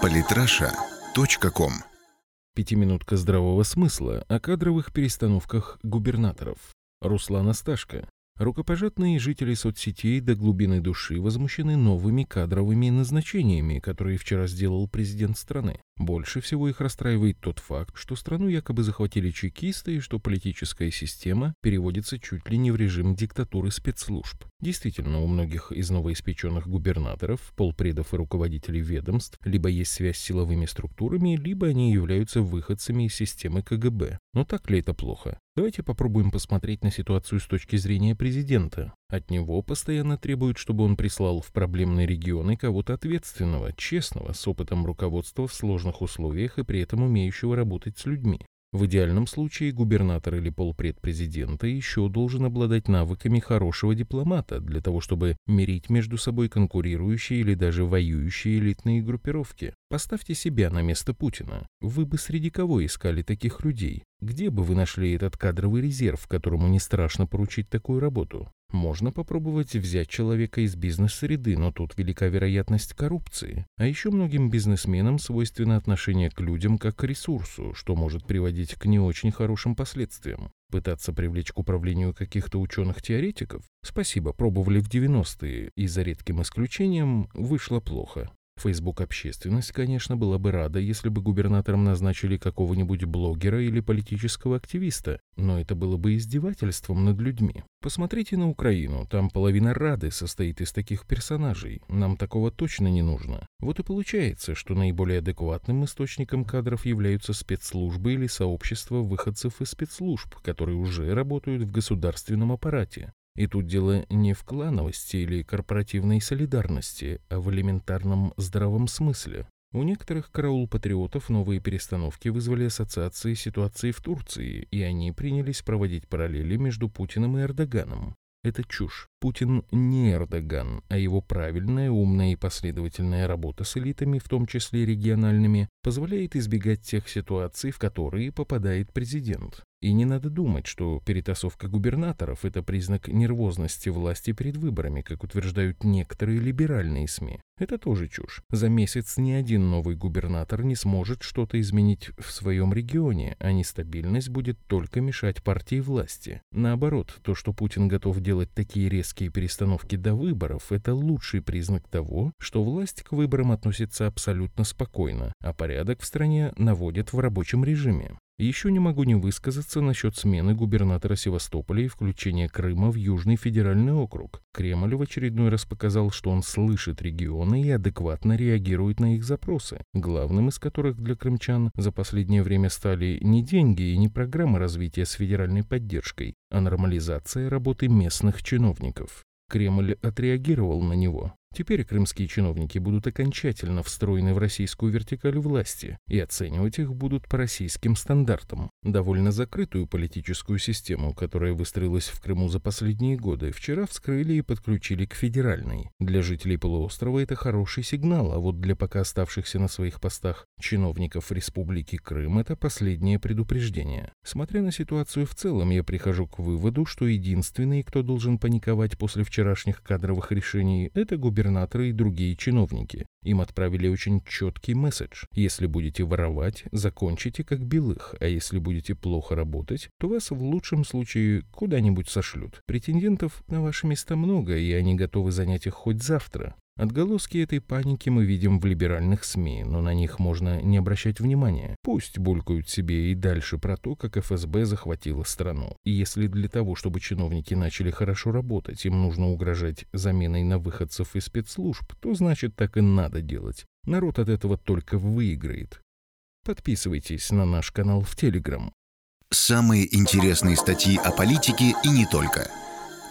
Политраша.ком Пятиминутка здравого смысла о кадровых перестановках губернаторов. Руслан Асташко. Рукопожатные жители соцсетей до глубины души возмущены новыми кадровыми назначениями, которые вчера сделал президент страны. Больше всего их расстраивает тот факт, что страну якобы захватили чекисты и что политическая система переводится чуть ли не в режим диктатуры спецслужб. Действительно, у многих из новоиспеченных губернаторов, полпредов и руководителей ведомств либо есть связь с силовыми структурами, либо они являются выходцами из системы КГБ. Но так ли это плохо? Давайте попробуем посмотреть на ситуацию с точки зрения президента. От него постоянно требуют, чтобы он прислал в проблемные регионы кого-то ответственного, честного, с опытом руководства в сложных условиях и при этом умеющего работать с людьми. В идеальном случае губернатор или полпред президента еще должен обладать навыками хорошего дипломата для того, чтобы мирить между собой конкурирующие или даже воюющие элитные группировки. Поставьте себя на место Путина. Вы бы среди кого искали таких людей? Где бы вы нашли этот кадровый резерв, которому не страшно поручить такую работу? Можно попробовать взять человека из бизнес-среды, но тут велика вероятность коррупции. А еще многим бизнесменам свойственно отношение к людям как к ресурсу, что может приводить к не очень хорошим последствиям. Пытаться привлечь к управлению каких-то ученых-теоретиков? Спасибо, пробовали в 90-е, и за редким исключением вышло плохо. Фейсбук-общественность, конечно, была бы рада, если бы губернатором назначили какого-нибудь блогера или политического активиста, но это было бы издевательством над людьми. Посмотрите на Украину, там половина Рады состоит из таких персонажей, нам такого точно не нужно. Вот и получается, что наиболее адекватным источником кадров являются спецслужбы или сообщества выходцев из спецслужб, которые уже работают в государственном аппарате. И тут дело не в клановости или корпоративной солидарности, а в элементарном здравом смысле. У некоторых караул-патриотов новые перестановки вызвали ассоциации ситуации в Турции, и они принялись проводить параллели между Путиным и Эрдоганом. Это чушь. Путин не Эрдоган, а его правильная, умная и последовательная работа с элитами, в том числе региональными, позволяет избегать тех ситуаций, в которые попадает президент. И не надо думать, что перетасовка губернаторов – это признак нервозности власти перед выборами, как утверждают некоторые либеральные СМИ. Это тоже чушь. За месяц ни один новый губернатор не сможет что-то изменить в своем регионе, а нестабильность будет только мешать партии власти. Наоборот, то, что Путин готов делать такие резкие перестановки до выборов, это лучший признак того, что власть к выборам относится абсолютно спокойно, а порядок в стране наводит в рабочем режиме. Еще не могу не высказаться насчет смены губернатора Севастополя и включения Крыма в Южный федеральный округ. Кремль в очередной раз показал, что он слышит регионы и адекватно реагирует на их запросы, главным из которых для крымчан за последнее время стали не деньги и не программа развития с федеральной поддержкой, а нормализация работы местных чиновников. Кремль отреагировал на него. Теперь крымские чиновники будут окончательно встроены в российскую вертикаль власти, и оценивать их будут по российским стандартам. Довольно закрытую политическую систему, которая выстроилась в Крыму за последние годы, вчера вскрыли и подключили к федеральной. Для жителей полуострова это хороший сигнал, а вот для пока оставшихся на своих постах чиновников Республики Крым это последнее предупреждение. Смотря на ситуацию в целом, я прихожу к выводу, что единственный, кто должен паниковать после вчерашних кадровых решений, это губернатор губернаторы и другие чиновники. Им отправили очень четкий месседж. Если будете воровать, закончите как белых, а если будете плохо работать, то вас в лучшем случае куда-нибудь сошлют. Претендентов на ваши места много, и они готовы занять их хоть завтра. Отголоски этой паники мы видим в либеральных СМИ, но на них можно не обращать внимания. Пусть булькают себе и дальше про то, как ФСБ захватила страну. И если для того, чтобы чиновники начали хорошо работать, им нужно угрожать заменой на выходцев из спецслужб, то значит так и надо делать. Народ от этого только выиграет. Подписывайтесь на наш канал в Телеграм. Самые интересные статьи о политике и не только –